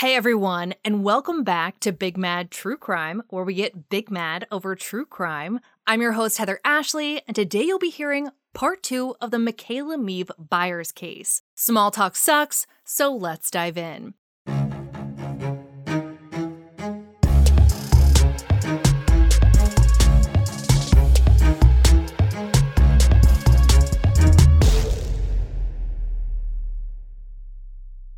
Hey everyone, and welcome back to Big Mad True Crime, where we get big mad over true crime. I'm your host, Heather Ashley, and today you'll be hearing part two of the Makayla Meave Byers case. Small talk sucks, so let's dive in.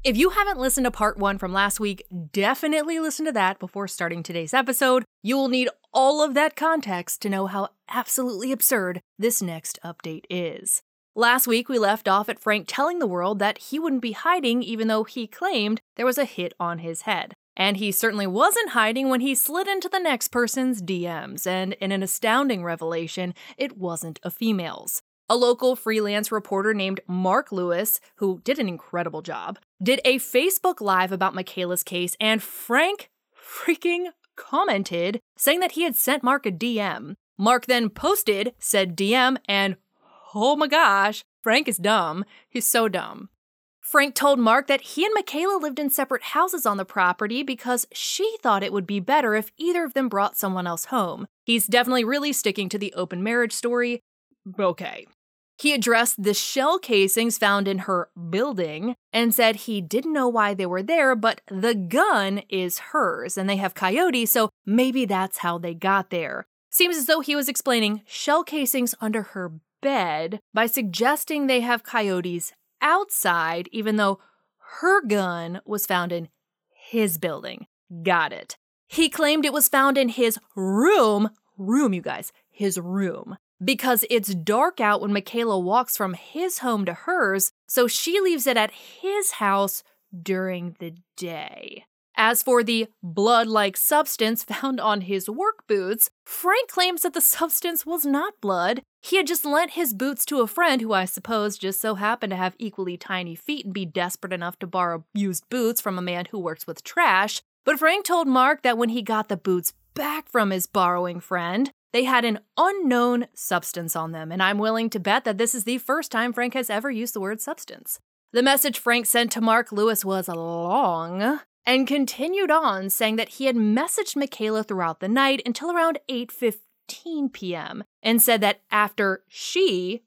If you haven't listened to part one from last week, definitely listen to that before starting today's episode. You will need all of that context to know how absolutely absurd this next update is. Last week, we left off at Frank telling the world that he wouldn't be hiding even though he claimed there was a hit on his head. And he certainly wasn't hiding when he slid into the next person's DMs, and in an astounding revelation, it wasn't a female's. A local freelance reporter named Mark Lewis, who did an incredible job, did a Facebook Live about Makayla's case, and Frank freaking commented saying that he had sent Mark a DM. Mark then posted said DM, and oh my gosh, Frank is dumb. He's so dumb. Frank told Mark that he and Makayla lived in separate houses on the property because she thought it would be better if either of them brought someone else home. He's definitely really sticking to the open marriage story. Okay. He addressed the shell casings found in her building and said he didn't know why they were there, but the gun is hers and they have coyotes, so maybe that's how they got there. Seems as though he was explaining shell casings under her bed by suggesting they have coyotes outside, even though her gun was found in his building. Got it. He claimed it was found in his room. Room, you guys. His room because it's dark out when Makayla walks from his home to hers, so she leaves it at his house during the day. As for the blood like substance found on his work boots, Frank claims that the substance was not blood. He had just lent his boots to a friend who I suppose just so happened to have equally tiny feet and be desperate enough to borrow used boots from a man who works with trash. But Frank told Mark that when he got the boots back from his borrowing friend, they had an unknown substance on them, and I'm willing to bet that this is the first time Frank has ever used the word substance. The message Frank sent to Mark Lewis was long and continued on saying that he had messaged Makayla throughout the night until around 8:15 p.m. and said that after she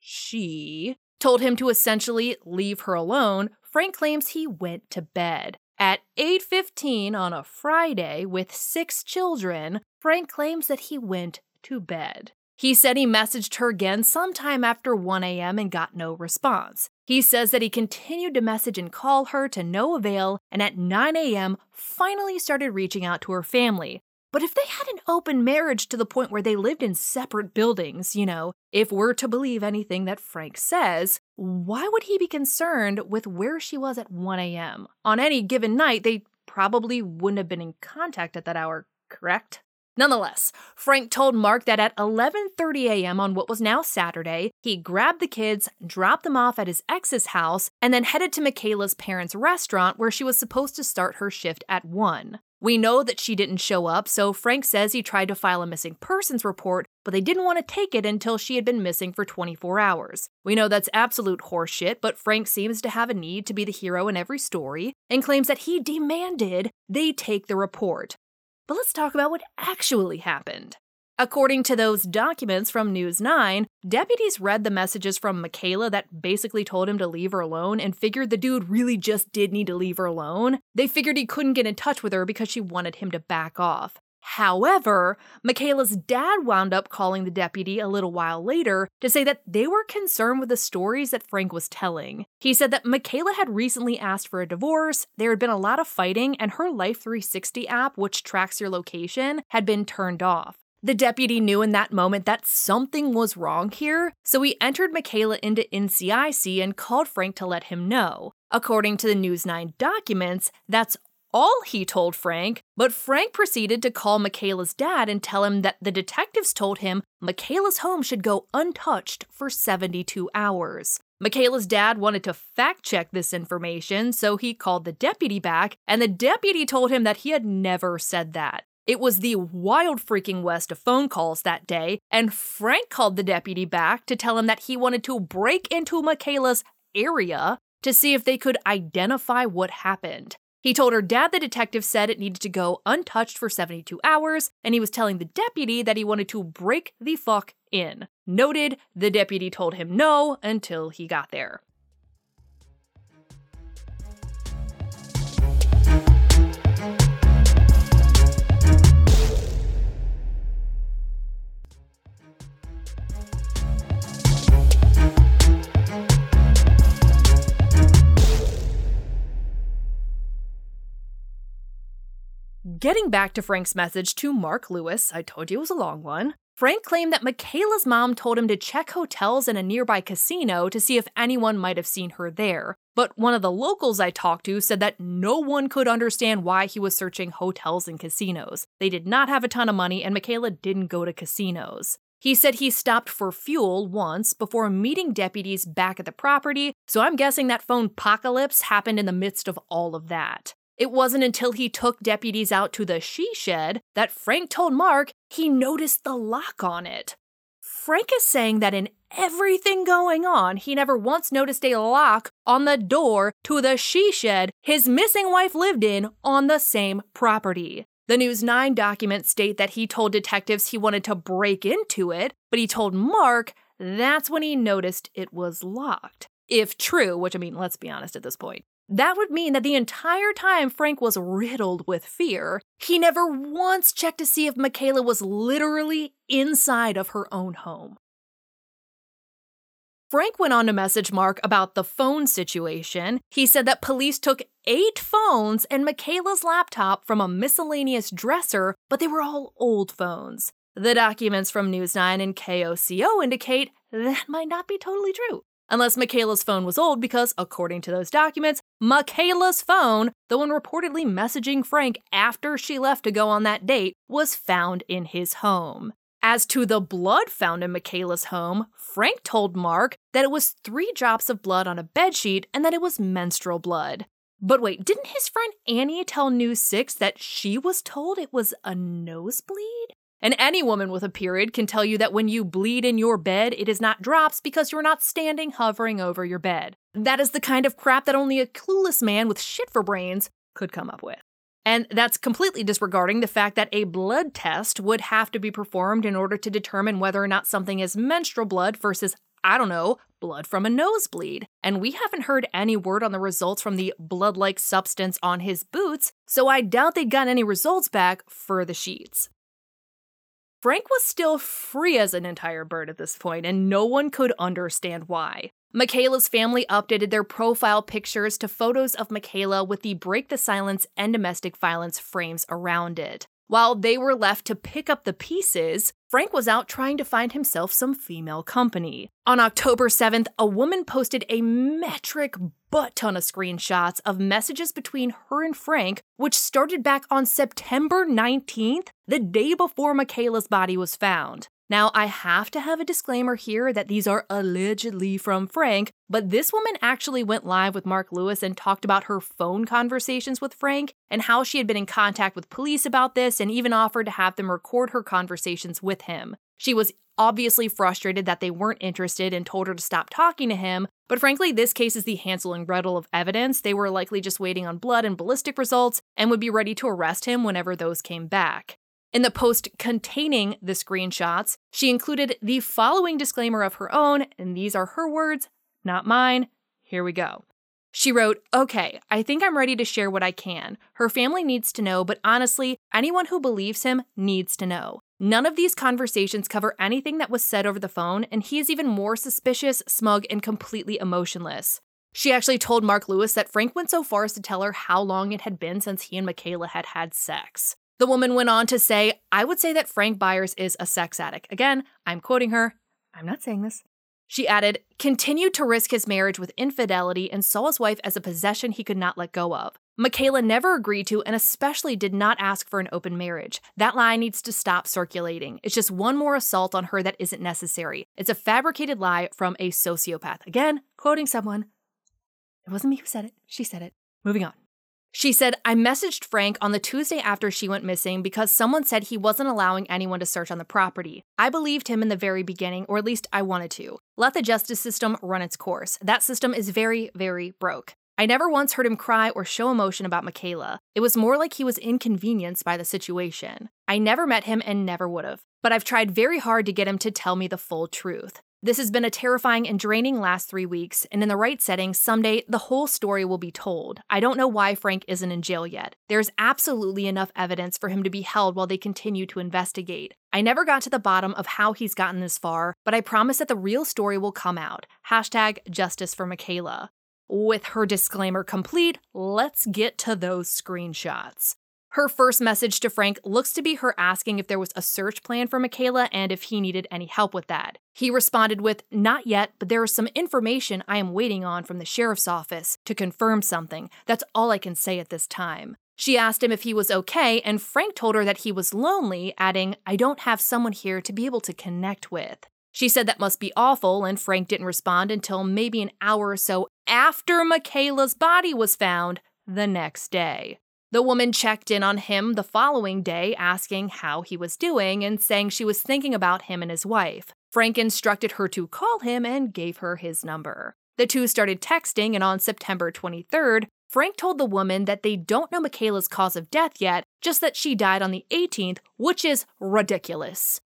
she told him to essentially leave her alone, Frank claims he went to bed. At 8:15 on a Friday with 6 children, Frank claims that he went to bed. He said he messaged her again sometime after 1 a.m. and got no response. He says that he continued to message and call her to no avail, and at 9 a.m., finally started reaching out to her family. But if they had an open marriage to the point where they lived in separate buildings, you know, if we're to believe anything that Frank says, why would he be concerned with where she was at 1 a.m.? On any given night, they probably wouldn't have been in contact at that hour, correct? Nonetheless, Frank told Mark that at 11:30 a.m. on what was now Saturday, he grabbed the kids, dropped them off at his ex's house, and then headed to Makayla's parents' restaurant where she was supposed to start her shift at 1. We know that she didn't show up, so Frank says he tried to file a missing persons report, but they didn't want to take it until she had been missing for 24 hours. We know that's absolute horseshit, but Frank seems to have a need to be the hero in every story and claims that he demanded they take the report. But let's talk about what actually happened. According to those documents from News 9, deputies read the messages from Makayla that basically told him to leave her alone and figured the dude really just did need to leave her alone. They figured he couldn't get in touch with her because she wanted him to back off. However, Makayla's dad wound up calling the deputy a little while later to say that they were concerned with the stories that Frank was telling. He said that Makayla had recently asked for a divorce, there had been a lot of fighting, and her Life 360 app, which tracks your location, had been turned off. The deputy knew in that moment that something was wrong here, so he entered Makayla into NCIC and called Frank to let him know. According to the News 9 documents, that's all he told Frank, but Frank proceeded to call Makayla's dad and tell him that the detectives told him Makayla's home should go untouched for 72 hours. Makayla's dad wanted to fact check this information, so he called the deputy back, and the deputy told him that he had never said that. It was the wild freaking west of phone calls that day, and Frank called the deputy back to tell him that he wanted to break into Makayla's area to see if they could identify what happened. He told her dad the detective said it needed to go untouched for 72 hours, and he was telling the deputy that he wanted to break the fuck in. Noted, the deputy told him no until he got there. Getting back to Frank's message to Mark Lewis, I told you it was a long one. Frank claimed that Makayla's mom told him to check hotels in a nearby casino to see if anyone might have seen her there. But one of the locals I talked to said that no one could understand why he was searching hotels and casinos. They did not have a ton of money, and Makayla didn't go to casinos. He said he stopped for fuel once before meeting deputies back at the property, so I'm guessing that phone apocalypse happened in the midst of all of that. It wasn't until he took deputies out to the she shed that Frank told Mark he noticed the lock on it. Frank is saying that in everything going on, he never once noticed a lock on the door to the she shed his missing wife lived in on the same property. The News 9 documents state that he told detectives he wanted to break into it, but he told Mark that's when he noticed it was locked. If true, which I mean, let's be honest at this point. That would mean that the entire time Frank was riddled with fear, he never once checked to see if Makayla was literally inside of her own home. Frank went on to message Mark about the phone situation. He said that police took eight phones and Makayla's laptop from a miscellaneous dresser, but they were all old phones. The documents from News 9 and KOCO indicate that might not be totally true unless Makayla's phone was old because, according to those documents, Makayla's phone, the one reportedly messaging Frank after she left to go on that date, was found in his home. As to the blood found in Makayla's home, Frank told Mark that it was three drops of blood on a bedsheet and that it was menstrual blood. But wait, didn't his friend Annie tell News 6 that she was told it was a nosebleed? And any woman with a period can tell you that when you bleed in your bed, it is not drops because you're not standing hovering over your bed. That is the kind of crap that only a clueless man with shit for brains could come up with. And that's completely disregarding the fact that a blood test would have to be performed in order to determine whether or not something is menstrual blood versus, I don't know, blood from a nosebleed. And we haven't heard any word on the results from the blood like substance on his boots, so I doubt they'd got any results back for the sheets. Frank was still free as an entire bird at this point, and no one could understand why. Makayla's family updated their profile pictures to photos of Makayla with the Break the Silence and domestic violence frames around it. While they were left to pick up the pieces, Frank was out trying to find himself some female company. On October 7th, a woman posted a metric butt ton of screenshots of messages between her and Frank, which started back on September 19th, the day before Makayla's body was found. Now, I have to have a disclaimer here that these are allegedly from Frank, but this woman actually went live with Mark Lewis and talked about her phone conversations with Frank and how she had been in contact with police about this and even offered to have them record her conversations with him. She was obviously frustrated that they weren't interested and told her to stop talking to him, but frankly, this case is the Hansel and Gretel of evidence. They were likely just waiting on blood and ballistic results and would be ready to arrest him whenever those came back. In the post containing the screenshots, she included the following disclaimer of her own, and these are her words, not mine. Here we go. She wrote, Okay, I think I'm ready to share what I can. Her family needs to know, but honestly, anyone who believes him needs to know. None of these conversations cover anything that was said over the phone, and he is even more suspicious, smug, and completely emotionless. She actually told Mark Lewis that Frank went so far as to tell her how long it had been since he and Makayla had had sex. The woman went on to say, I would say that Frank Byers is a sex addict. Again, I'm quoting her. I'm not saying this. She added, continued to risk his marriage with infidelity and saw his wife as a possession he could not let go of. Makayla never agreed to and especially did not ask for an open marriage. That lie needs to stop circulating. It's just one more assault on her that isn't necessary. It's a fabricated lie from a sociopath. Again, quoting someone. It wasn't me who said it, she said it. Moving on. She said, I messaged Frank on the Tuesday after she went missing because someone said he wasn't allowing anyone to search on the property. I believed him in the very beginning, or at least I wanted to. Let the justice system run its course. That system is very, very broke. I never once heard him cry or show emotion about Makayla. It was more like he was inconvenienced by the situation. I never met him and never would have, but I've tried very hard to get him to tell me the full truth. This has been a terrifying and draining last three weeks, and in the right setting, someday the whole story will be told. I don't know why Frank isn't in jail yet. There's absolutely enough evidence for him to be held while they continue to investigate. I never got to the bottom of how he's gotten this far, but I promise that the real story will come out. Hashtag justice for Makayla. With her disclaimer complete, let's get to those screenshots. Her first message to Frank looks to be her asking if there was a search plan for Makayla and if he needed any help with that. He responded with, Not yet, but there is some information I am waiting on from the sheriff's office to confirm something. That's all I can say at this time. She asked him if he was okay, and Frank told her that he was lonely, adding, I don't have someone here to be able to connect with. She said that must be awful, and Frank didn't respond until maybe an hour or so after Makayla's body was found the next day. The woman checked in on him the following day, asking how he was doing and saying she was thinking about him and his wife. Frank instructed her to call him and gave her his number. The two started texting, and on September 23rd, Frank told the woman that they don't know Makayla's cause of death yet, just that she died on the 18th, which is ridiculous.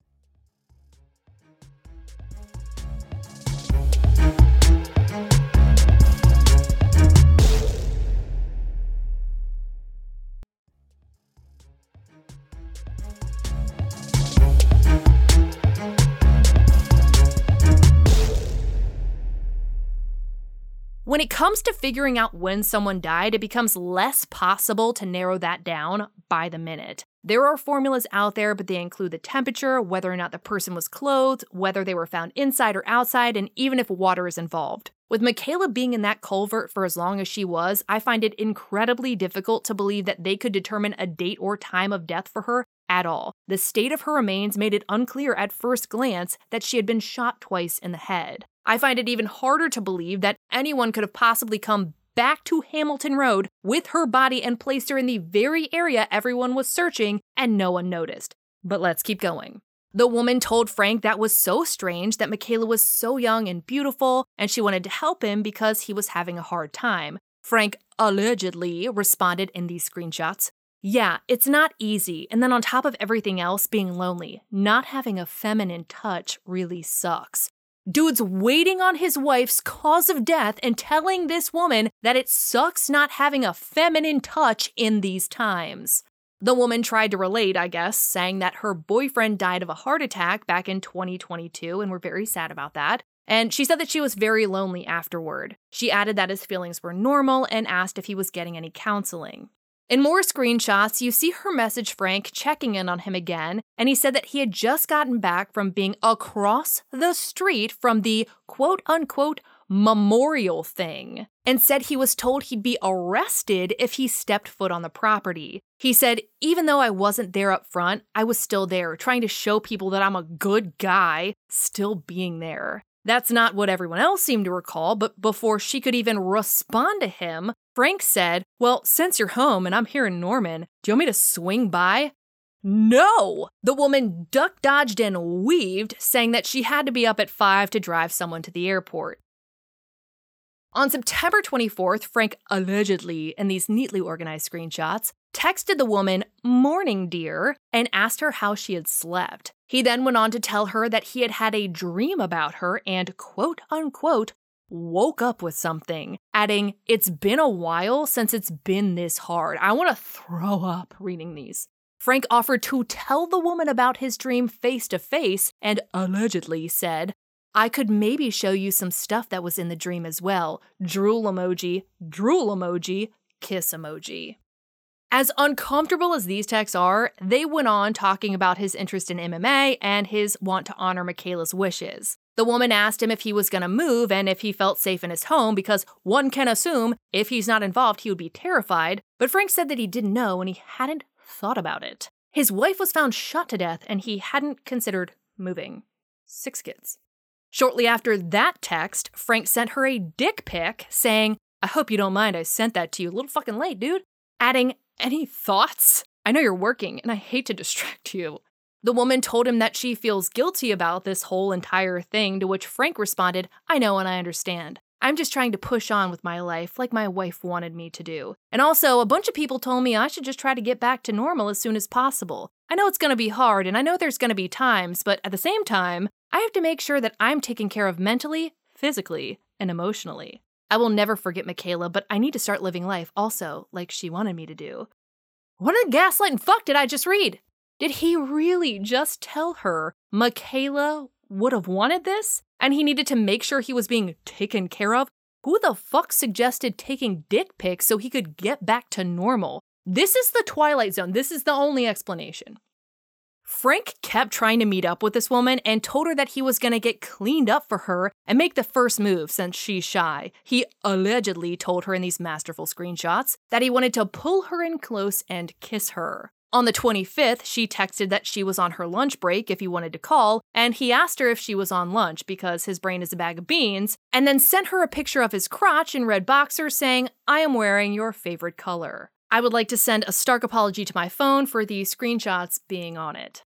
When it comes to figuring out when someone died, it becomes less possible to narrow that down by the minute. There are formulas out there, but they include the temperature, whether or not the person was clothed, whether they were found inside or outside, and even if water is involved. With Makayla being in that culvert for as long as she was, I find it incredibly difficult to believe that they could determine a date or time of death for her at all. The state of her remains made it unclear at first glance that she had been shot twice in the head. I find it even harder to believe that anyone could have possibly come back to Hamilton Road with her body and placed her in the very area everyone was searching and no one noticed. But let's keep going. The woman told Frank that was so strange that Makayla was so young and beautiful, and she wanted to help him because he was having a hard time. Frank allegedly responded in these screenshots Yeah, it's not easy, and then on top of everything else, being lonely. Not having a feminine touch really sucks. Dude's waiting on his wife's cause of death and telling this woman that it sucks not having a feminine touch in these times. The woman tried to relate, I guess, saying that her boyfriend died of a heart attack back in 2022, and we're very sad about that. And she said that she was very lonely afterward. She added that his feelings were normal and asked if he was getting any counseling. In more screenshots, you see her message Frank checking in on him again, and he said that he had just gotten back from being across the street from the quote unquote memorial thing, and said he was told he'd be arrested if he stepped foot on the property. He said, even though I wasn't there up front, I was still there, trying to show people that I'm a good guy, still being there. That's not what everyone else seemed to recall, but before she could even respond to him, Frank said, Well, since you're home and I'm here in Norman, do you want me to swing by? No! The woman duck dodged and weaved, saying that she had to be up at 5 to drive someone to the airport. On September 24th, Frank allegedly, in these neatly organized screenshots, texted the woman, Morning, dear, and asked her how she had slept. He then went on to tell her that he had had a dream about her and, quote unquote, woke up with something, adding, It's been a while since it's been this hard. I want to throw up reading these. Frank offered to tell the woman about his dream face to face and allegedly said, I could maybe show you some stuff that was in the dream as well. Drool emoji, drool emoji, kiss emoji. As uncomfortable as these texts are, they went on talking about his interest in MMA and his want to honor Makayla's wishes. The woman asked him if he was going to move and if he felt safe in his home because one can assume if he's not involved, he would be terrified. But Frank said that he didn't know and he hadn't thought about it. His wife was found shot to death and he hadn't considered moving. Six kids. Shortly after that text, Frank sent her a dick pic saying, I hope you don't mind I sent that to you a little fucking late, dude. Adding, any thoughts? I know you're working and I hate to distract you. The woman told him that she feels guilty about this whole entire thing, to which Frank responded, I know and I understand. I'm just trying to push on with my life like my wife wanted me to do. And also, a bunch of people told me I should just try to get back to normal as soon as possible. I know it's gonna be hard and I know there's gonna be times, but at the same time, I have to make sure that I'm taken care of mentally, physically, and emotionally. I will never forget Makayla, but I need to start living life also like she wanted me to do. What the gaslighting fuck did I just read? Did he really just tell her Makayla would have wanted this and he needed to make sure he was being taken care of? Who the fuck suggested taking dick pics so he could get back to normal? This is the Twilight Zone. This is the only explanation. Frank kept trying to meet up with this woman and told her that he was going to get cleaned up for her and make the first move since she's shy. He allegedly told her in these masterful screenshots that he wanted to pull her in close and kiss her. On the 25th, she texted that she was on her lunch break if he wanted to call, and he asked her if she was on lunch because his brain is a bag of beans, and then sent her a picture of his crotch in red boxers saying, I am wearing your favorite color. I would like to send a stark apology to my phone for the screenshots being on it.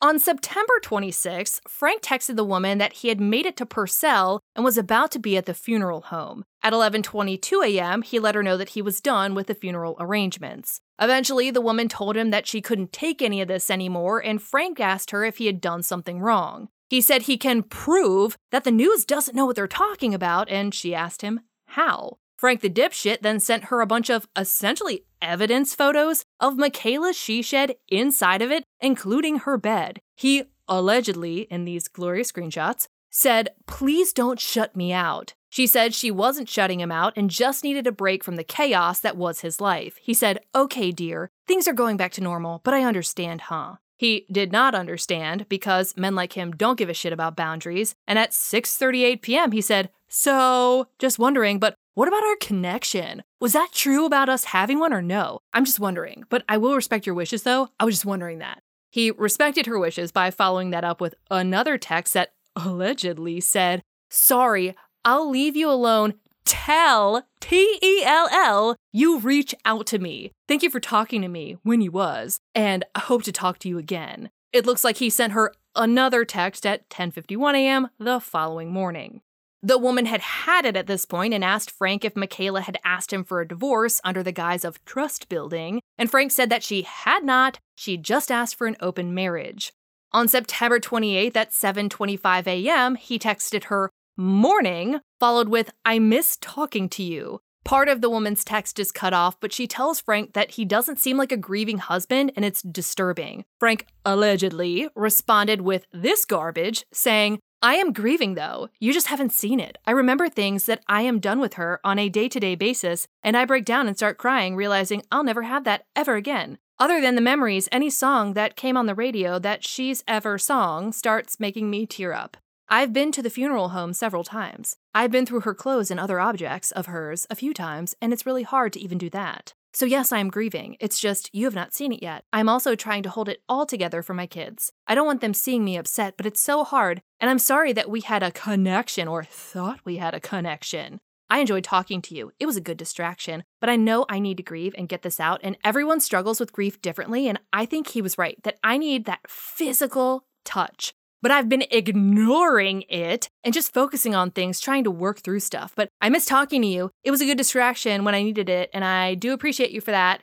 On September 26th, Frank texted the woman that he had made it to Purcell and was about to be at the funeral home. At 11:22 a.m., he let her know that he was done with the funeral arrangements. Eventually, the woman told him that she couldn't take any of this anymore, and Frank asked her if he had done something wrong. He said he can prove that the news doesn't know what they're talking about, and she asked him how. Frank the dipshit then sent her a bunch of essentially evidence photos of Makayla's she shed inside of it, including her bed. He allegedly, in these glorious screenshots, said, Please don't shut me out. She said she wasn't shutting him out and just needed a break from the chaos that was his life. He said, Okay, dear, things are going back to normal, but I understand, huh? He did not understand because men like him don't give a shit about boundaries. And at 6:38 p.m. he said, "So, just wondering, but what about our connection? Was that true about us having one or no? I'm just wondering, but I will respect your wishes though. I was just wondering that." He respected her wishes by following that up with another text that allegedly said, "Sorry, I'll leave you alone tell T E L L you reach out to me. Thank you for talking to me when you was, and I hope to talk to you again. It looks like he sent her another text at 10:51 a.m. the following morning. The woman had had it at this point and asked Frank if Makayla had asked him for a divorce under the guise of trust building, and Frank said that she had not, she just asked for an open marriage. On September 28th at 7:25 a.m., he texted her, morning, followed with, I miss talking to you. Part of the woman's text is cut off, but she tells Frank that he doesn't seem like a grieving husband and it's disturbing. Frank allegedly responded with this garbage, saying, I am grieving though. You just haven't seen it. I remember things that I am done with her on a day to day basis, and I break down and start crying, realizing I'll never have that ever again. Other than the memories, any song that came on the radio that she's ever sung starts making me tear up. I've been to the funeral home several times. I've been through her clothes and other objects of hers a few times, and it's really hard to even do that. So, yes, I am grieving. It's just you have not seen it yet. I'm also trying to hold it all together for my kids. I don't want them seeing me upset, but it's so hard, and I'm sorry that we had a connection or thought we had a connection. I enjoyed talking to you. It was a good distraction, but I know I need to grieve and get this out, and everyone struggles with grief differently, and I think he was right that I need that physical touch but I've been ignoring it and just focusing on things, trying to work through stuff. But I miss talking to you. It was a good distraction when I needed it, and I do appreciate you for that.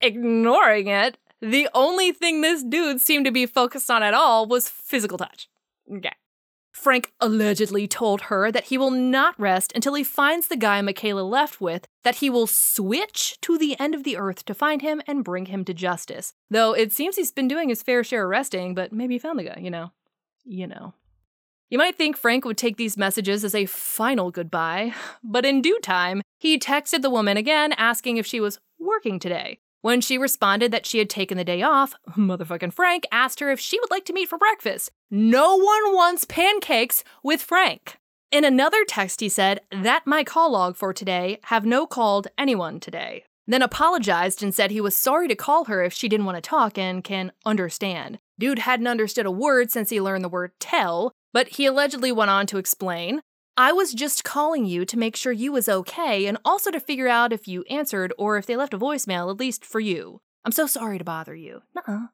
Ignoring it, the only thing this dude seemed to be focused on at all was physical touch. Okay. Frank allegedly told her that he will not rest until he finds the guy Makayla left with, that he will switch to the end of the earth to find him and bring him to justice. Though it seems he's been doing his fair share of resting, but maybe he found the guy, you know you know. You might think Frank would take these messages as a final goodbye, but in due time, he texted the woman again asking if she was working today. When she responded that she had taken the day off, motherfucking Frank asked her if she would like to meet for breakfast. No one wants pancakes with Frank. In another text, he said, That my call log for today, have no called anyone today. Then apologized and said he was sorry to call her if she didn't want to talk and can understand. Dude hadn't understood a word since he learned the word tell, but he allegedly went on to explain I was just calling you to make sure you was okay and also to figure out if you answered or if they left a voicemail, at least for you. I'm so sorry to bother you. Nuh-uh.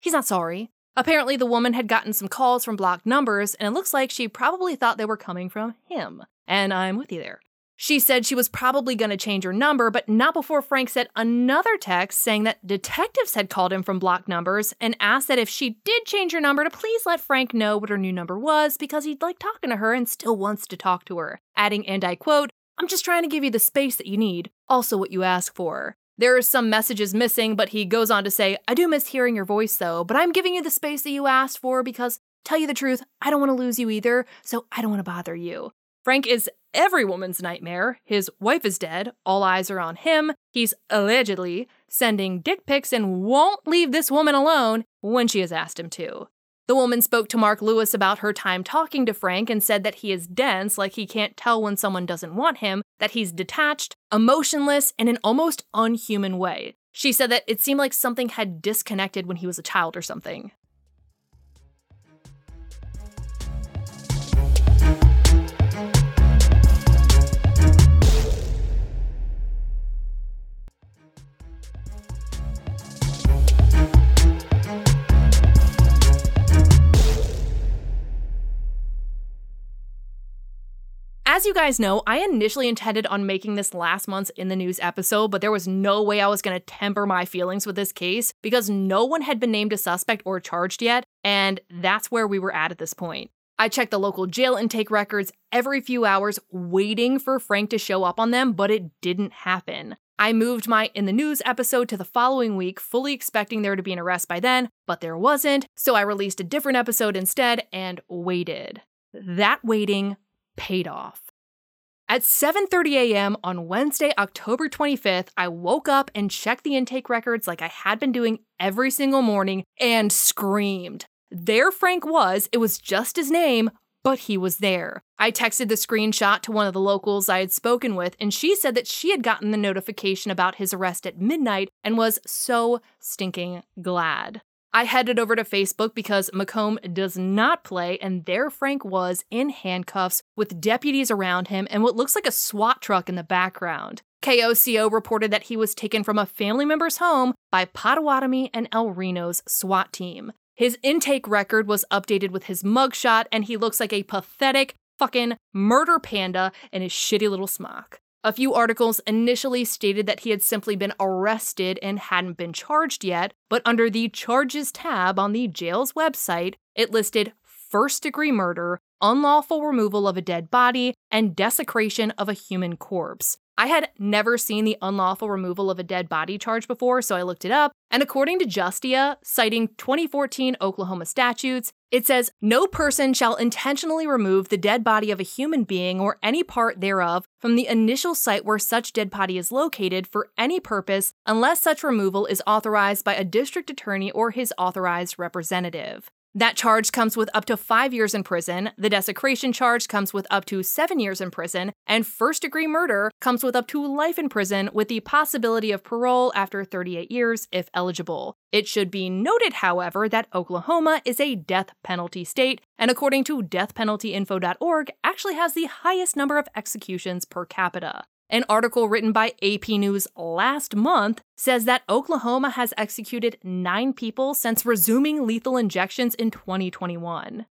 He's not sorry. Apparently, the woman had gotten some calls from blocked numbers, and it looks like she probably thought they were coming from him. And I'm with you there. She said she was probably going to change her number, but not before Frank sent another text saying that detectives had called him from blocked numbers and asked that if she did change her number to please let Frank know what her new number was because he'd like talking to her and still wants to talk to her. Adding, and I quote, I'm just trying to give you the space that you need, also what you ask for. There are some messages missing, but he goes on to say, I do miss hearing your voice though, but I'm giving you the space that you asked for because, tell you the truth, I don't want to lose you either, so I don't want to bother you. Frank is every woman's nightmare. His wife is dead, all eyes are on him. He's allegedly sending dick pics and won't leave this woman alone when she has asked him to. The woman spoke to Mark Lewis about her time talking to Frank and said that he is dense, like he can't tell when someone doesn't want him, that he's detached, emotionless, in an almost unhuman way. She said that it seemed like something had disconnected when he was a child or something. As you guys know, I initially intended on making this last month's in the news episode, but there was no way I was going to temper my feelings with this case because no one had been named a suspect or charged yet, and that's where we were at at this point. I checked the local jail intake records every few hours, waiting for Frank to show up on them, but it didn't happen. I moved my In the News episode to the following week, fully expecting there to be an arrest by then, but there wasn't, so I released a different episode instead and waited. That waiting paid off. At 7:30 a.m. on Wednesday, October 25th, I woke up and checked the intake records like I had been doing every single morning and screamed. There Frank was, it was just his name, but he was there. I texted the screenshot to one of the locals I had spoken with, and she said that she had gotten the notification about his arrest at midnight and was so stinking glad. I headed over to Facebook because Macomb does not play, and there Frank was in handcuffs with deputies around him and what looks like a SWAT truck in the background. KOCO reported that he was taken from a family member's home by Potawatomi and El Reno's SWAT team. His intake record was updated with his mugshot, and he looks like a pathetic fucking murder panda in his shitty little smock. A few articles initially stated that he had simply been arrested and hadn't been charged yet, but under the Charges tab on the jail's website, it listed first degree murder, unlawful removal of a dead body, and desecration of a human corpse. I had never seen the unlawful removal of a dead body charge before, so I looked it up. And according to Justia, citing 2014 Oklahoma statutes, it says no person shall intentionally remove the dead body of a human being or any part thereof from the initial site where such dead body is located for any purpose unless such removal is authorized by a district attorney or his authorized representative. That charge comes with up to five years in prison. The desecration charge comes with up to seven years in prison. And first degree murder comes with up to life in prison with the possibility of parole after 38 years if eligible. It should be noted, however, that Oklahoma is a death penalty state, and according to deathpenaltyinfo.org, actually has the highest number of executions per capita. An article written by AP News last month says that Oklahoma has executed nine people since resuming lethal injections in 2021.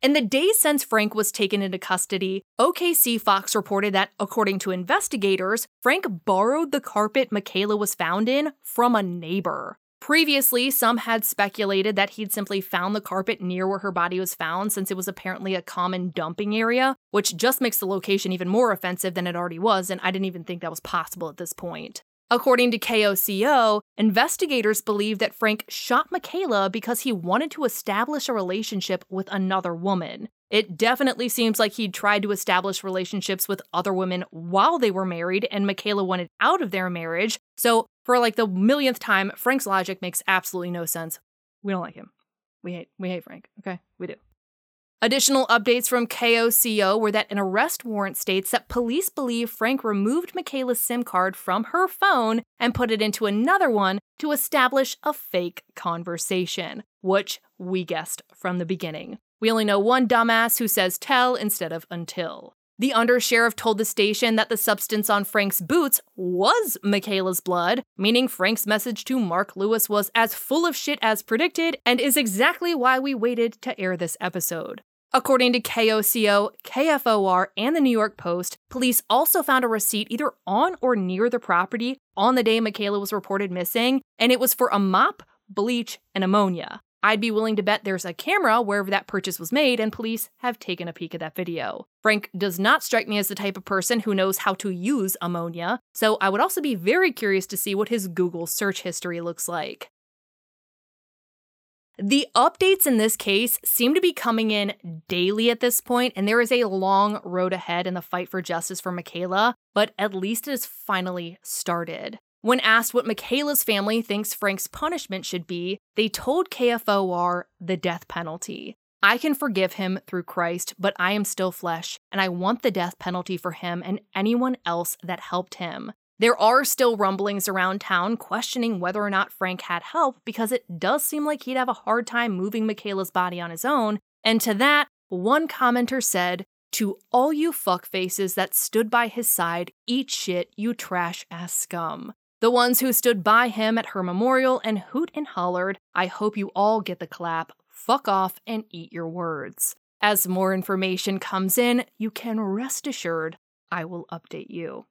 In the days since Frank was taken into custody, OKC Fox reported that, according to investigators, Frank borrowed the carpet Makayla was found in from a neighbor. Previously, some had speculated that he'd simply found the carpet near where her body was found since it was apparently a common dumping area, which just makes the location even more offensive than it already was, and I didn't even think that was possible at this point. According to KOCO, investigators believe that Frank shot Makayla because he wanted to establish a relationship with another woman. It definitely seems like he'd tried to establish relationships with other women while they were married, and Makayla wanted out of their marriage, so For like the millionth time, Frank's logic makes absolutely no sense. We don't like him. We hate we hate Frank. Okay, we do. Additional updates from KOCO were that an arrest warrant states that police believe Frank removed Makayla's SIM card from her phone and put it into another one to establish a fake conversation, which we guessed from the beginning. We only know one dumbass who says tell instead of until. The undersheriff told the station that the substance on Frank's boots was Makayla's blood, meaning Frank's message to Mark Lewis was as full of shit as predicted and is exactly why we waited to air this episode. According to KOCO, KFOR, and the New York Post, police also found a receipt either on or near the property on the day Makayla was reported missing, and it was for a mop, bleach, and ammonia. I'd be willing to bet there's a camera wherever that purchase was made, and police have taken a peek at that video. Frank does not strike me as the type of person who knows how to use ammonia, so I would also be very curious to see what his Google search history looks like. The updates in this case seem to be coming in daily at this point, and there is a long road ahead in the fight for justice for Makayla, but at least it has finally started. When asked what Makayla's family thinks Frank's punishment should be, they told KFOR the death penalty. I can forgive him through Christ, but I am still flesh, and I want the death penalty for him and anyone else that helped him. There are still rumblings around town questioning whether or not Frank had help because it does seem like he'd have a hard time moving Makayla's body on his own. And to that, one commenter said, To all you fuckfaces that stood by his side, eat shit, you trash ass scum. The ones who stood by him at her memorial and hoot and hollered, I hope you all get the clap, fuck off and eat your words. As more information comes in, you can rest assured I will update you.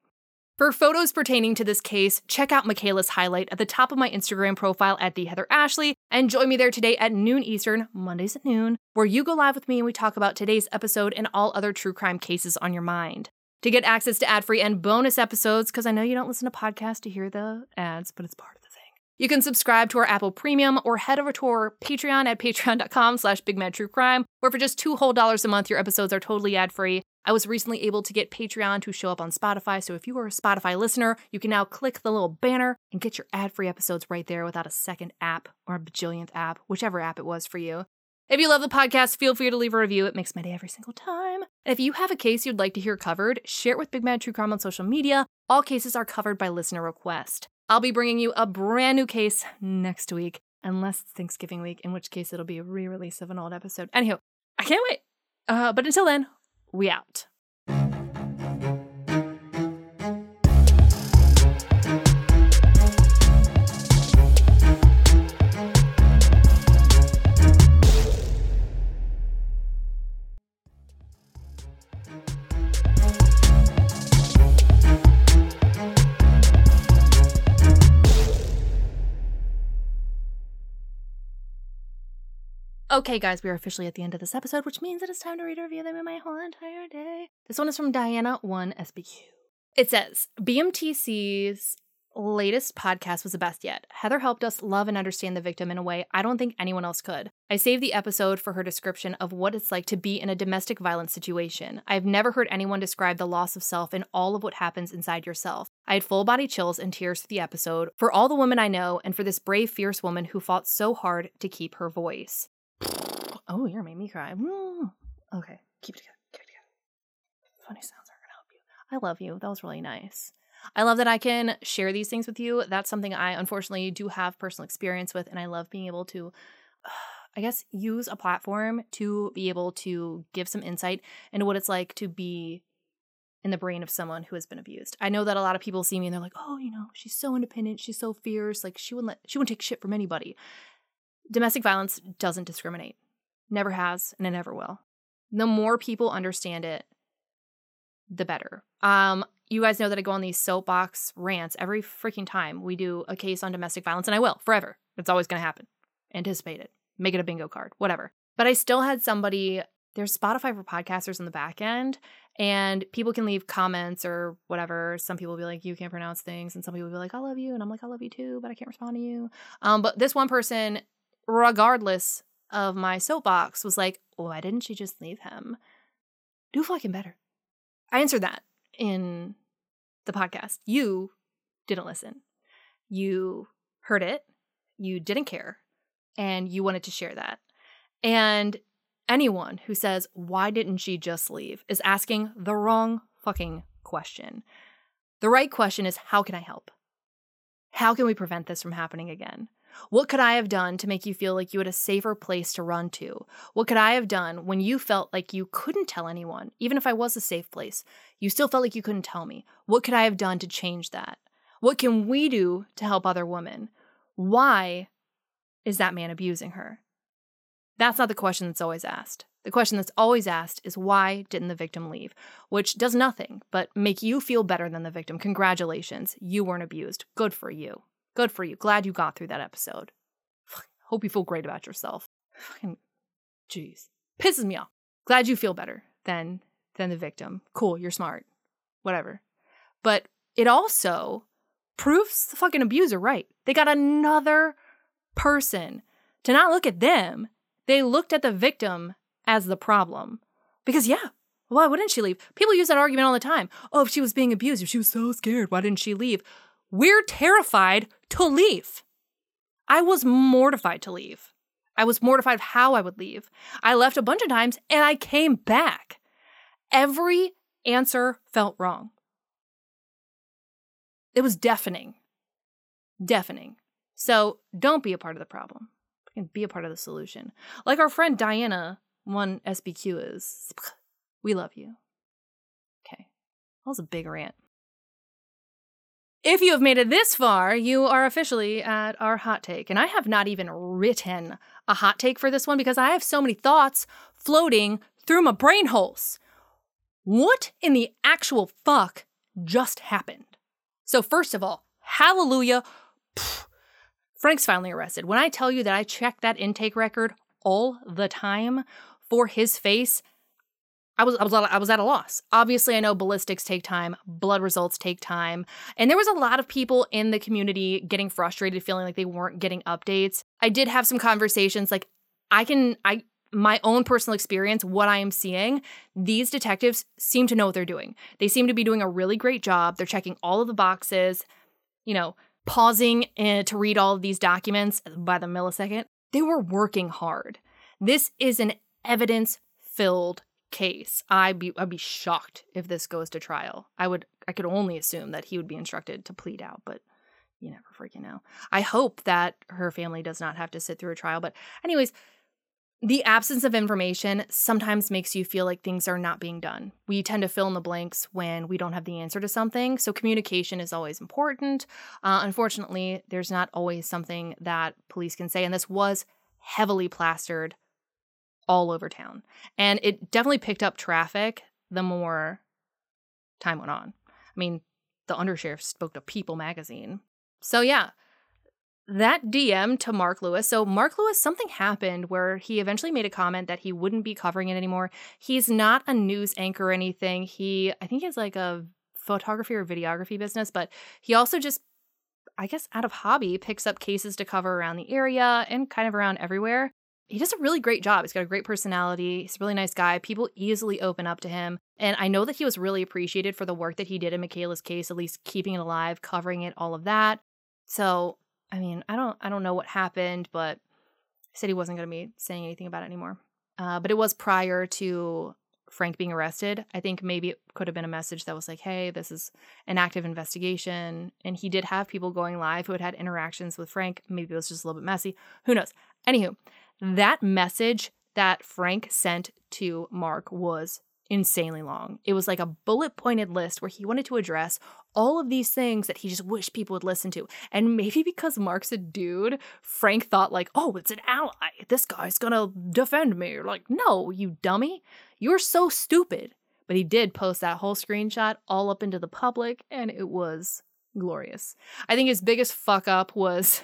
For photos pertaining to this case, check out Makayla's highlight at the top of my Instagram profile at the Heather Ashley and join me there today at noon Eastern, Mondays at noon, where you go live with me and we talk about today's episode and all other true crime cases on your mind. To get access to ad-free and bonus episodes, because I know you don't listen to podcasts to hear the ads, but it's part of the thing. You can subscribe to our Apple Premium or head over to our Patreon at patreon.com slash bigmadtruecrime, where for just two whole dollars a month, your episodes are totally ad-free. I was recently able to get Patreon to show up on Spotify, so if you are a Spotify listener, you can now click the little banner and get your ad free episodes right there without a second app or a bajillionth app, whichever app it was for you. If you love the podcast, feel free to leave a review. It makes my day every single time. And if you have a case you'd like to hear covered, share it with Big Mad True Crime on social media. All cases are covered by listener request. I'll be bringing you a brand new case next week, unless it's Thanksgiving week, in which case it'll be a re release of an old episode. Anywho, I can't wait. Uh, but until then, we out. Okay, guys, we are officially at the end of this episode, which means that it's time to read a review them in my whole entire day. This one is from Diana1SBQ. It says BMTC's latest podcast was the best yet. Heather helped us love and understand the victim in a way I don't think anyone else could. I saved the episode for her description of what it's like to be in a domestic violence situation. I've never heard anyone describe the loss of self and all of what happens inside yourself. I had full body chills and tears through the episode for all the women I know and for this brave, fierce woman who fought so hard to keep her voice. Oh, you're making me cry. Okay, keep it together. Keep it together. Funny sounds are gonna help you. I love you. That was really nice. I love that I can share these things with you. That's something I unfortunately do have personal experience with, and I love being able to, I guess, use a platform to be able to give some insight into what it's like to be in the brain of someone who has been abused. I know that a lot of people see me and they're like, "Oh, you know, she's so independent, she's so fierce, like she wouldn't let, she wouldn't take shit from anybody." Domestic violence doesn't discriminate. Never has and it never will. The more people understand it, the better. Um, you guys know that I go on these soapbox rants every freaking time we do a case on domestic violence, and I will forever. It's always going to happen. Anticipate it. Make it a bingo card, whatever. But I still had somebody, there's Spotify for podcasters in the back end, and people can leave comments or whatever. Some people will be like, you can't pronounce things, and some people will be like, I love you, and I'm like, I love you too, but I can't respond to you. Um, but this one person, regardless of my soapbox, was like, why didn't she just leave him? Do fucking better. I answered that in the podcast. You didn't listen. you heard it, you didn't care, and you wanted to share that. And anyone who says, Why didn't she just leave? is asking the wrong fucking question. The right question is, How can I help? How can we prevent this from happening again? What could I have done to make you feel like you had a safer place to run to? What could I have done when you felt like you couldn't tell anyone, even if I was a safe place? You still felt like you couldn't tell me. What could I have done to change that? What can we do to help other women? Why is that man abusing her? That's not the question that's always asked. The question that's always asked is why didn't the victim leave? Which does nothing but make you feel better than the victim. Congratulations, you weren't abused. Good for you. Good for you. Glad you got through that episode. Hope you feel great about yourself. Fucking jeez. Pisses me off. Glad you feel better than than the victim. Cool, you're smart. Whatever. But it also proves the fucking abuser right. They got another person to not look at them. They looked at the victim as the problem. Because yeah, why wouldn't she leave? People use that argument all the time. Oh, if she was being abused, if she was so scared, why didn't she leave? We're terrified to leave. I was mortified to leave. I was mortified of how I would leave. I left a bunch of times and I came back. Every answer felt wrong. It was deafening. Deafening. So don't be a part of the problem. Be a part of the solution. Like our friend Diana, one SBQ is. We love you. Okay. That was a big rant. If you have made it this far, you are officially at our hot take. And I have not even written a hot take for this one because I have so many thoughts floating through my brain holes. What in the actual fuck just happened? So, first of all, hallelujah. Frank's finally arrested. When I tell you that I check that intake record all the time for his face, I was I was I was at a loss. Obviously, I know ballistics take time, blood results take time, and there was a lot of people in the community getting frustrated, feeling like they weren't getting updates. I did have some conversations like I can I my own personal experience, what I am seeing, these detectives seem to know what they're doing. They seem to be doing a really great job. They're checking all of the boxes, you know, pausing uh, to read all of these documents by the millisecond. They were working hard. This is an evidence filled case. I'd be I'd be shocked if this goes to trial. I would I could only assume that he would be instructed to plead out, but you never freaking know. I hope that her family does not have to sit through a trial. But anyways, the absence of information sometimes makes you feel like things are not being done. We tend to fill in the blanks when we don't have the answer to something. So, communication is always important. Uh, unfortunately, there's not always something that police can say. And this was heavily plastered all over town. And it definitely picked up traffic the more time went on. I mean, the undersheriff spoke to People magazine. So, yeah, that DM to Mark Lewis. So, Mark Lewis, something happened where he eventually made a comment that he wouldn't be covering it anymore. He's not a news anchor or anything. He, I think, has like a photography or videography business, but he also just, I guess, out of hobby, picks up cases to cover around the area and kind of around everywhere he does a really great job. He's got a great personality. He's a really nice guy. People easily open up to him. And I know that he was really appreciated for the work that he did in Makayla's case, at least keeping it alive, covering it, all of that. So, I mean, I don't I don't know what happened, but he said he wasn't going to be saying anything about it anymore. Uh, but it was prior to Frank being arrested. I think maybe it could have been a message that was like, hey, this is an active investigation. And he did have people going live who had had interactions with Frank. Maybe it was just a little bit messy. Who knows? Anywho, that message that Frank sent to Mark was insanely long. It was like a bullet pointed list where he wanted to address all of these things that he just wished people would listen to. And maybe because Mark's a dude, Frank thought like, "Oh, it's an ally. This guy's going to defend me." Like, "No, you dummy. You're so stupid." But he did post that whole screenshot all up into the public and it was glorious. I think his biggest fuck up was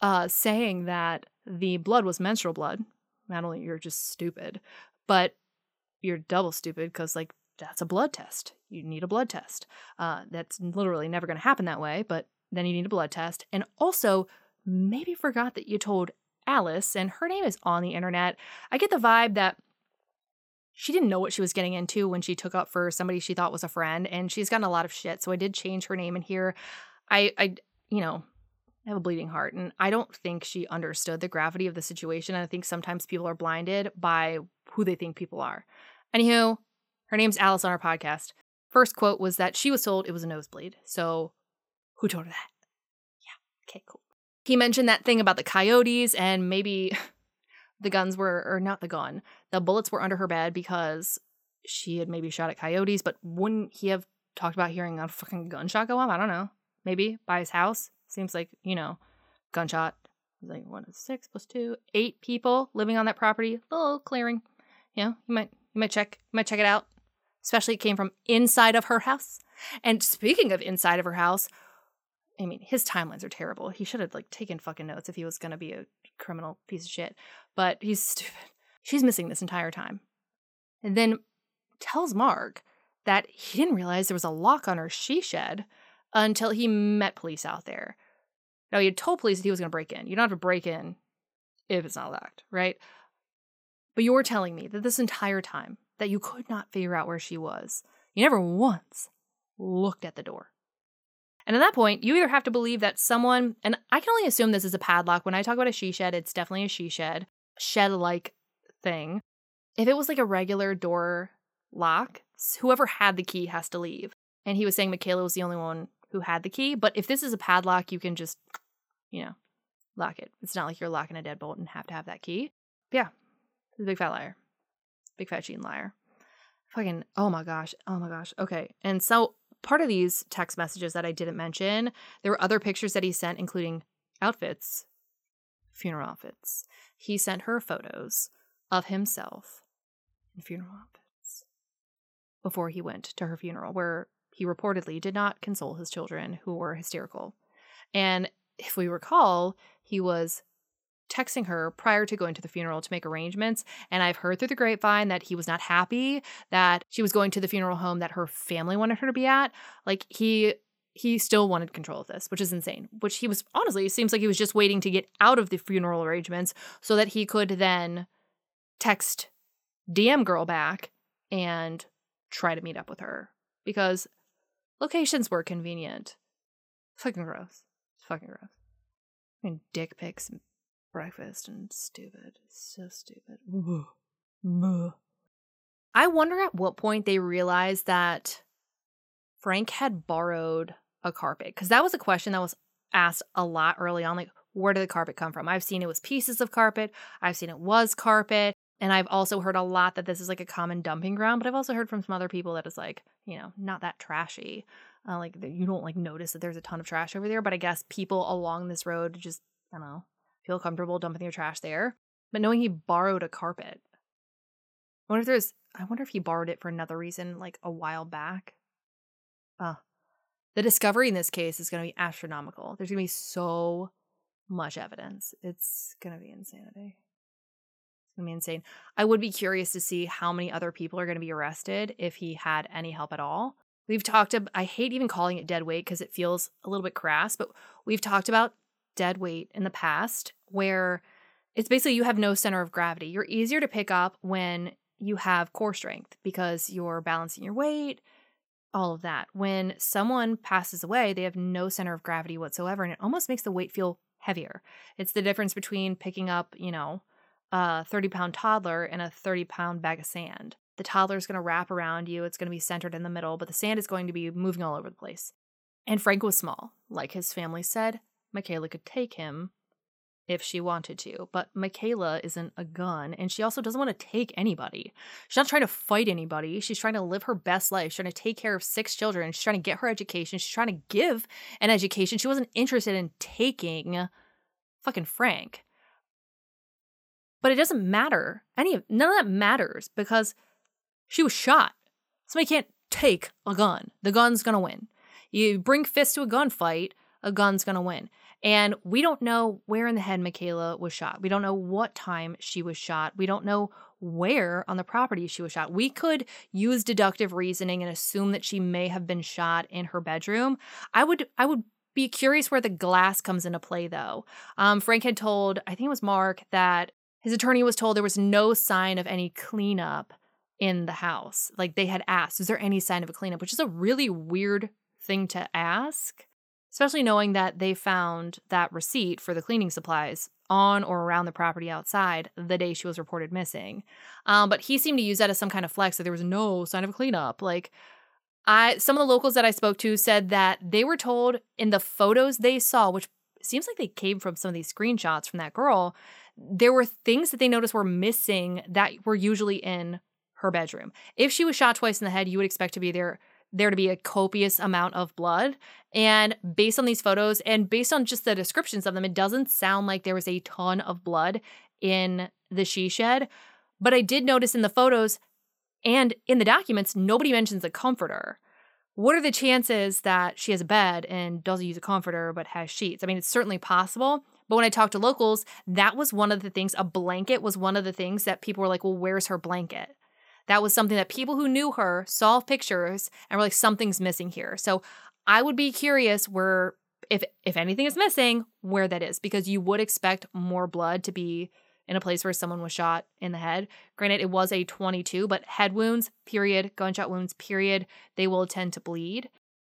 uh saying that the blood was menstrual blood. Not only you're just stupid, but you're double stupid because like that's a blood test. You need a blood test. Uh, that's literally never going to happen that way, but then you need a blood test. And also, maybe forgot that you told Alice, and her name is on the internet. I get the vibe that she didn't know what she was getting into when she took up for somebody she thought was a friend, and she's gotten a lot of shit. So I did change her name in here. I, I, you know, I have a bleeding heart. And I don't think she understood the gravity of the situation. And I think sometimes people are blinded by who they think people are. Anywho, her name's Alice on our podcast. First quote was that she was told it was a nosebleed. So who told her that? Yeah. Okay, cool. He mentioned that thing about the coyotes and maybe the guns were, or not the gun, the bullets were under her bed because she had maybe shot at coyotes, but wouldn't he have talked about hearing a fucking gunshot go off? I don't know. Maybe by his house. Seems like, you know, gunshot. Like one six plus two, eight people living on that property. Little clearing. You know, you might you might check you might check it out. Especially it came from inside of her house. And speaking of inside of her house, I mean, his timelines are terrible. He should have like taken fucking notes if he was gonna be a criminal piece of shit. But he's stupid. She's missing this entire time. And then tells Mark that he didn't realize there was a lock on her she shed until he met police out there. Now, he had told police that he was going to break in. You don't have to break in if it's not locked, right? But you're telling me that this entire time that you could not figure out where she was, you never once looked at the door. And at that point, you either have to believe that someone, and I can only assume this is a padlock. When I talk about a she shed, it's definitely a she shed, shed like thing. If it was like a regular door lock, whoever had the key has to leave. And he was saying Makayla was the only one who had the key. But if this is a padlock, you can just, you know, lock it. It's not like you're locking a deadbolt and have to have that key. But yeah, big fat liar. Big fat cheating liar. Fucking, oh my gosh. Oh my gosh. Okay. And so part of these text messages that I didn't mention, there were other pictures that he sent, including outfits, funeral outfits. He sent her photos of himself in funeral outfits before he went to her funeral, where he reportedly did not console his children who were hysterical. And if we recall, he was texting her prior to going to the funeral to make arrangements. And I've heard through the grapevine that he was not happy that she was going to the funeral home that her family wanted her to be at. Like he he still wanted control of this, which is insane. Which he was honestly, it seems like he was just waiting to get out of the funeral arrangements so that he could then text DM girl back and try to meet up with her. Because Locations were convenient. Fucking gross. Fucking gross. Mean, dick pics and breakfast and stupid. So stupid. I wonder at what point they realized that Frank had borrowed a carpet. Because that was a question that was asked a lot early on. Like, where did the carpet come from? I've seen it was pieces of carpet. I've seen it was carpet. And I've also heard a lot that this is like a common dumping ground, but I've also heard from some other people that it's like, you know, not that trashy. Uh, like you don't like notice that there's a ton of trash over there, but I guess people along this road just, I don't know, feel comfortable dumping their trash there. But knowing he borrowed a carpet, I wonder if there's, I wonder if he borrowed it for another reason, like a while back. Uh, the discovery in this case is going to be astronomical. There's going to be so much evidence. It's going to be insanity. It's gonna be insane. I would be curious to see how many other people are gonna be arrested if he had any help at all. We've talked about, I hate even calling it dead weight because it feels a little bit crass, but we've talked about dead weight in the past where it's basically you have no center of gravity. You're easier to pick up when you have core strength because you're balancing your weight, all of that. When someone passes away, they have no center of gravity whatsoever, and it almost makes the weight feel heavier. It's the difference between picking up, you know, a 30 pound toddler and a 30 pound bag of sand. The toddler is going to wrap around you, it's going to be centered in the middle, but the sand is going to be moving all over the place. And Frank was small. Like his family said, Makayla could take him if she wanted to. But Makayla isn't a gun, and she also doesn't want to take anybody. She's not trying to fight anybody. She's trying to live her best life. She's trying to take care of six children. She's trying to get her education. She's trying to give an education. She wasn't interested in taking fucking Frank. But it doesn't matter. Any none of that matters because she was shot. Somebody can't take a gun. The gun's gonna win. You bring fists to a gunfight, a gun's gonna win. And we don't know where in the head Makayla was shot. We don't know what time she was shot. We don't know where on the property she was shot. We could use deductive reasoning and assume that she may have been shot in her bedroom. I would I would be curious where the glass comes into play though. Um, Frank had told, I think it was Mark, that his attorney was told there was no sign of any cleanup in the house. Like they had asked, is there any sign of a cleanup? Which is a really weird thing to ask. especially knowing that they found that receipt for the cleaning supplies on or around the property outside the day she was reported missing. Um, but he seemed to use that as some kind of flex that there was no sign of a cleanup. Like, I some of the locals that I spoke to said that they were told in the photos they saw, which seems like they came from some of these screenshots from that girl, there were things that they noticed were missing that were usually in her bedroom. If she was shot twice in the head, you would expect to be there there to be a copious amount of blood. And based on these photos and based on just the descriptions of them, it doesn't sound like there was a ton of blood in the she shed. But I did notice in the photos and in the documents, nobody mentions a comforter. What are the chances that she has a bed and doesn't use a comforter but has sheets? I mean, it's certainly possible. But when I talked to locals, that was one of the things, a blanket was one of the things that people were like, well, where's her blanket? That was something that people who knew her saw pictures and were like, something's missing here. So I would be curious where, if if anything is missing, where that is, because you would expect more blood to be in a place where someone was shot in the head. Granted, it was a 22, but head wounds, period, gunshot wounds, period, they will tend to bleed.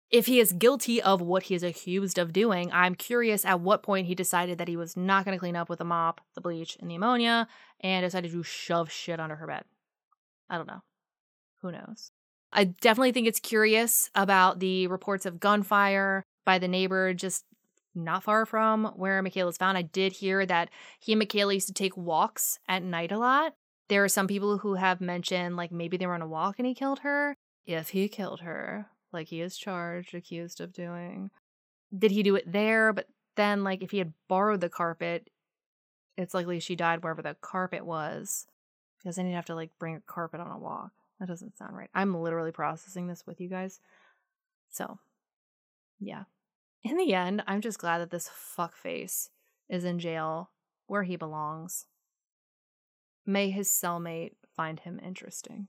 If he is guilty of what he is accused of doing, I'm curious at what point he decided that he was not going to clean up with the mop, the bleach, and the ammonia, and decided to shove shit under her bed. I don't know. Who knows? I definitely think it's curious about the reports of gunfire by the neighbor just not far from where Makayla's found. I did hear that he and Makayla used to take walks at night a lot. There are some people who have mentioned like maybe they were on a walk and he killed her. If he killed her, like he is charged, accused of doing, did he do it there? But then, like, if he had borrowed the carpet, it's likely she died wherever the carpet was because then you'd have to like bring a carpet on a walk. That doesn't sound right. I'm literally processing this with you guys. So, yeah. In the end, I'm just glad that this fuckface is in jail where he belongs. May his cellmate find him interesting.